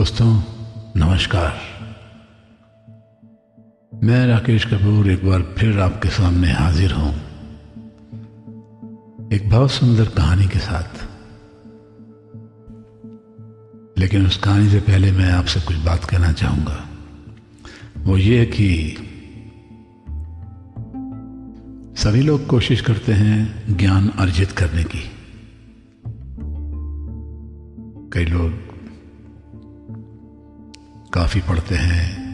दोस्तों, नमस्कार। मैं राकेश कपूर एक बार फिर आपके सामने हाजिर हूँ एक बहुत सुंदर कहानी के साथ। लेकिन उस कहानी से पहले मैं आपसे कुछ बात कहना चाहूँगा। वो ये कि सभी लोग कोशिश करते हैं ज्ञान अर्जित करने की। कई लोग काफ़ी पढ़ते हैं,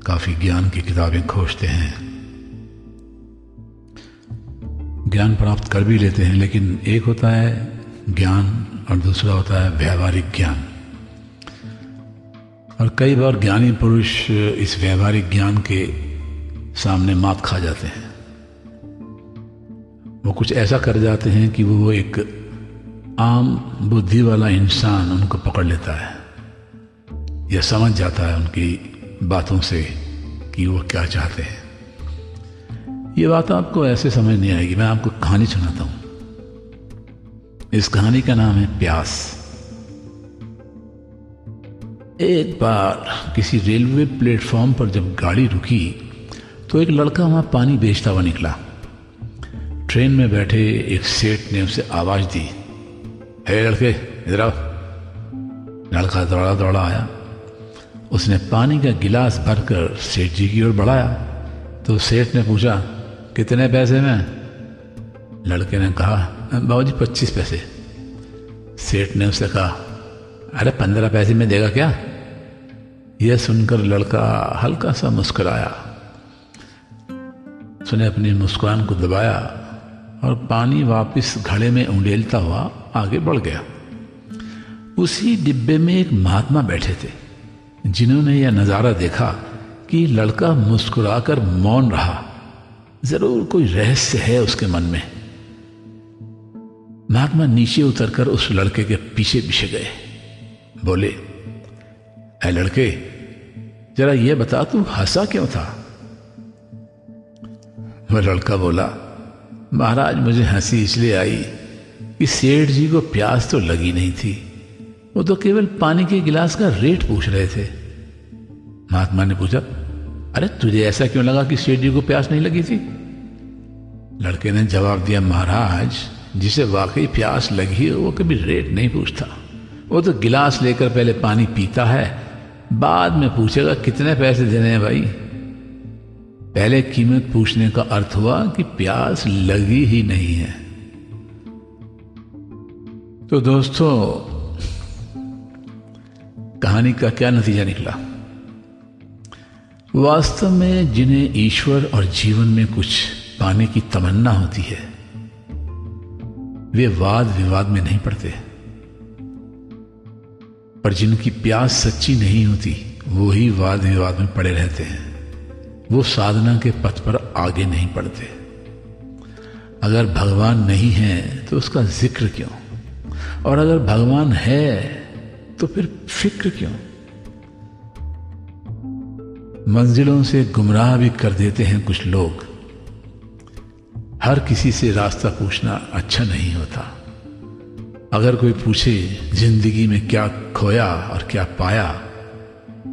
काफ़ी ज्ञान की किताबें खोजते हैं। ज्ञान प्राप्त कर भी लेते हैं, लेकिन एक होता है ज्ञान और दूसरा होता है व्यवहारिक ज्ञान। और कई बार ज्ञानी पुरुष इस व्यवहारिक ज्ञान के सामने मात खा जाते हैं। वो कुछ ऐसा कर जाते हैं कि वो एक आम बुद्धि वाला इंसान उनको पकड़ लेता है। या समझ जाता है उनकी बातों से कि वो क्या चाहते हैं। ये बात आपको ऐसे समझ नहीं आएगी। मैं आपको कहानी सुनाता हूँ। इस कहानी का नाम है प्यास। एक बार किसी रेलवे प्लेटफॉर्म पर जब गाड़ी रुकी तो एक लड़का वहाँ पानी बेचता हुआ निकला। ट्रेन में बैठे एक सेठ ने उसे आवाज़ दी। हे लड़के, इधर आओ। लड़का दौड़ा दौड़ा आया। उसने पानी का गिलास भरकर सेठ जी की ओर बढ़ाया। तो सेठ ने पूछा, कितने पैसे में? लड़के ने कहा बाबू जी पच्चीस पैसे। सेठ ने उसे कहा, अरे, पंद्रह पैसे में देगा क्या? यह सुनकर लड़का हल्का सा मुस्कुराया। उसने अपनी मुस्कुरान को दबाया और पानी वापस घड़े में उंडेलता हुआ आगे बढ़ गया। उसी डिब्बे में एक महात्मा बैठे थे। जिन्होंने यह नज़ारा देखा कि लड़का मुस्कुराकर मौन रहा। ज़रूर कोई रहस्य है उसके मन में। महात्मा नीचे उतरकर उस लड़के के पीछे पीछे गए। बोले, ऐ लड़के, जरा यह बता, तू हंसा क्यों था? वह लड़का बोला, महाराज, मुझे हँसी इसलिए आई कि सेठ जी को प्यास तो लगी नहीं थी। वो तो केवल पानी के गिलास का रेट पूछ रहे थे। महात्मा ने पूछा, अरे, तुझे ऐसा क्यों लगा कि सेठ जी को प्यास नहीं लगी थी? लड़के ने जवाब दिया, महाराज, जिसे वाकई प्यास लगी है, वो कभी रेट नहीं पूछता। वो तो गिलास लेकर पहले पानी पीता है, बाद में पूछेगा, कितने पैसे देने हैं भाई? पहले कीमत पूछने का अर्थ हुआ कि प्यास लगी ही नहीं है। तो दोस्तों कहानी का क्या नतीजा निकला? वास्तव में जिन्हें ईश्वर और जीवन में कुछ पाने की तमन्ना होती है, वे वाद विवाद में नहीं पड़ते। पर जिनकी प्यास सच्ची नहीं होती, वो ही वाद विवाद में पड़े रहते हैं। वो साधना के पथ पर आगे नहीं बढ़ते। अगर भगवान नहीं है तो उसका ज़िक्र क्यों? और अगर भगवान है तो फिर फ़िक्र क्यों? मंजिलों से गुमराह भी कर देते हैं कुछ लोग। हर किसी से रास्ता पूछना अच्छा नहीं होता। अगर कोई पूछे, ज़िंदगी में क्या खोया और क्या पाया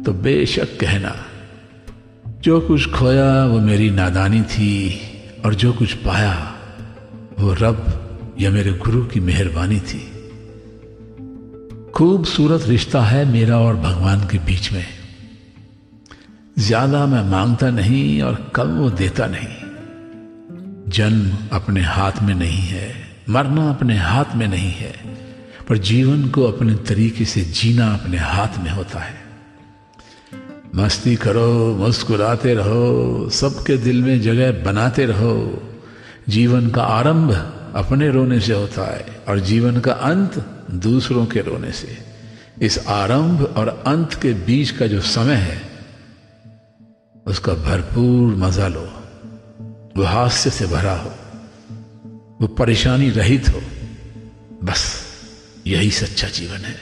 तो बेशक कहना, जो कुछ खोया, वो मेरी नादानी थी, और जो कुछ पाया, वो रब या मेरे गुरु की मेहरबानी थी। खूबसूरत रिश्ता है मेरा और भगवान के बीच में। ज़्यादा मैं माँगता नहीं और कम वो देता नहीं। जन्म अपने हाथ में नहीं है, मरना अपने हाथ में नहीं है, पर जीवन को अपने तरीके से जीना अपने हाथ में होता है। मस्ती करो, मुस्कुराते रहो, सबके दिल में जगह बनाते रहो। जीवन का आरंभ अपने रोने से होता है और जीवन का अंत दूसरों के रोने से। इस आरंभ और अंत के बीच का जो समय है, उसका भरपूर मज़ा लो। वो हास्य से भरा हो। वो परेशानी रहित हो। बस, यही सच्चा जीवन है।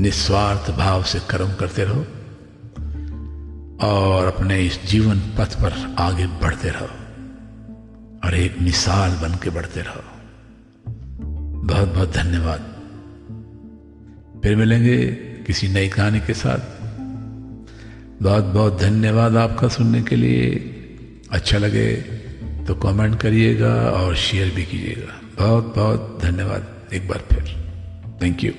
निस्वार्थ भाव से कर्म करते रहो और अपने इस जीवन पथ पर आगे बढ़ते रहो और एक मिसाल बन के बढ़ते रहो। बहुत बहुत धन्यवाद। फिर मिलेंगे किसी नई कहानी के साथ। बहुत बहुत धन्यवाद आपका सुनने के लिए। अच्छा लगे तो कमेंट करिएगा और शेयर भी कीजिएगा। बहुत बहुत धन्यवाद। एक बार फिर। Thank you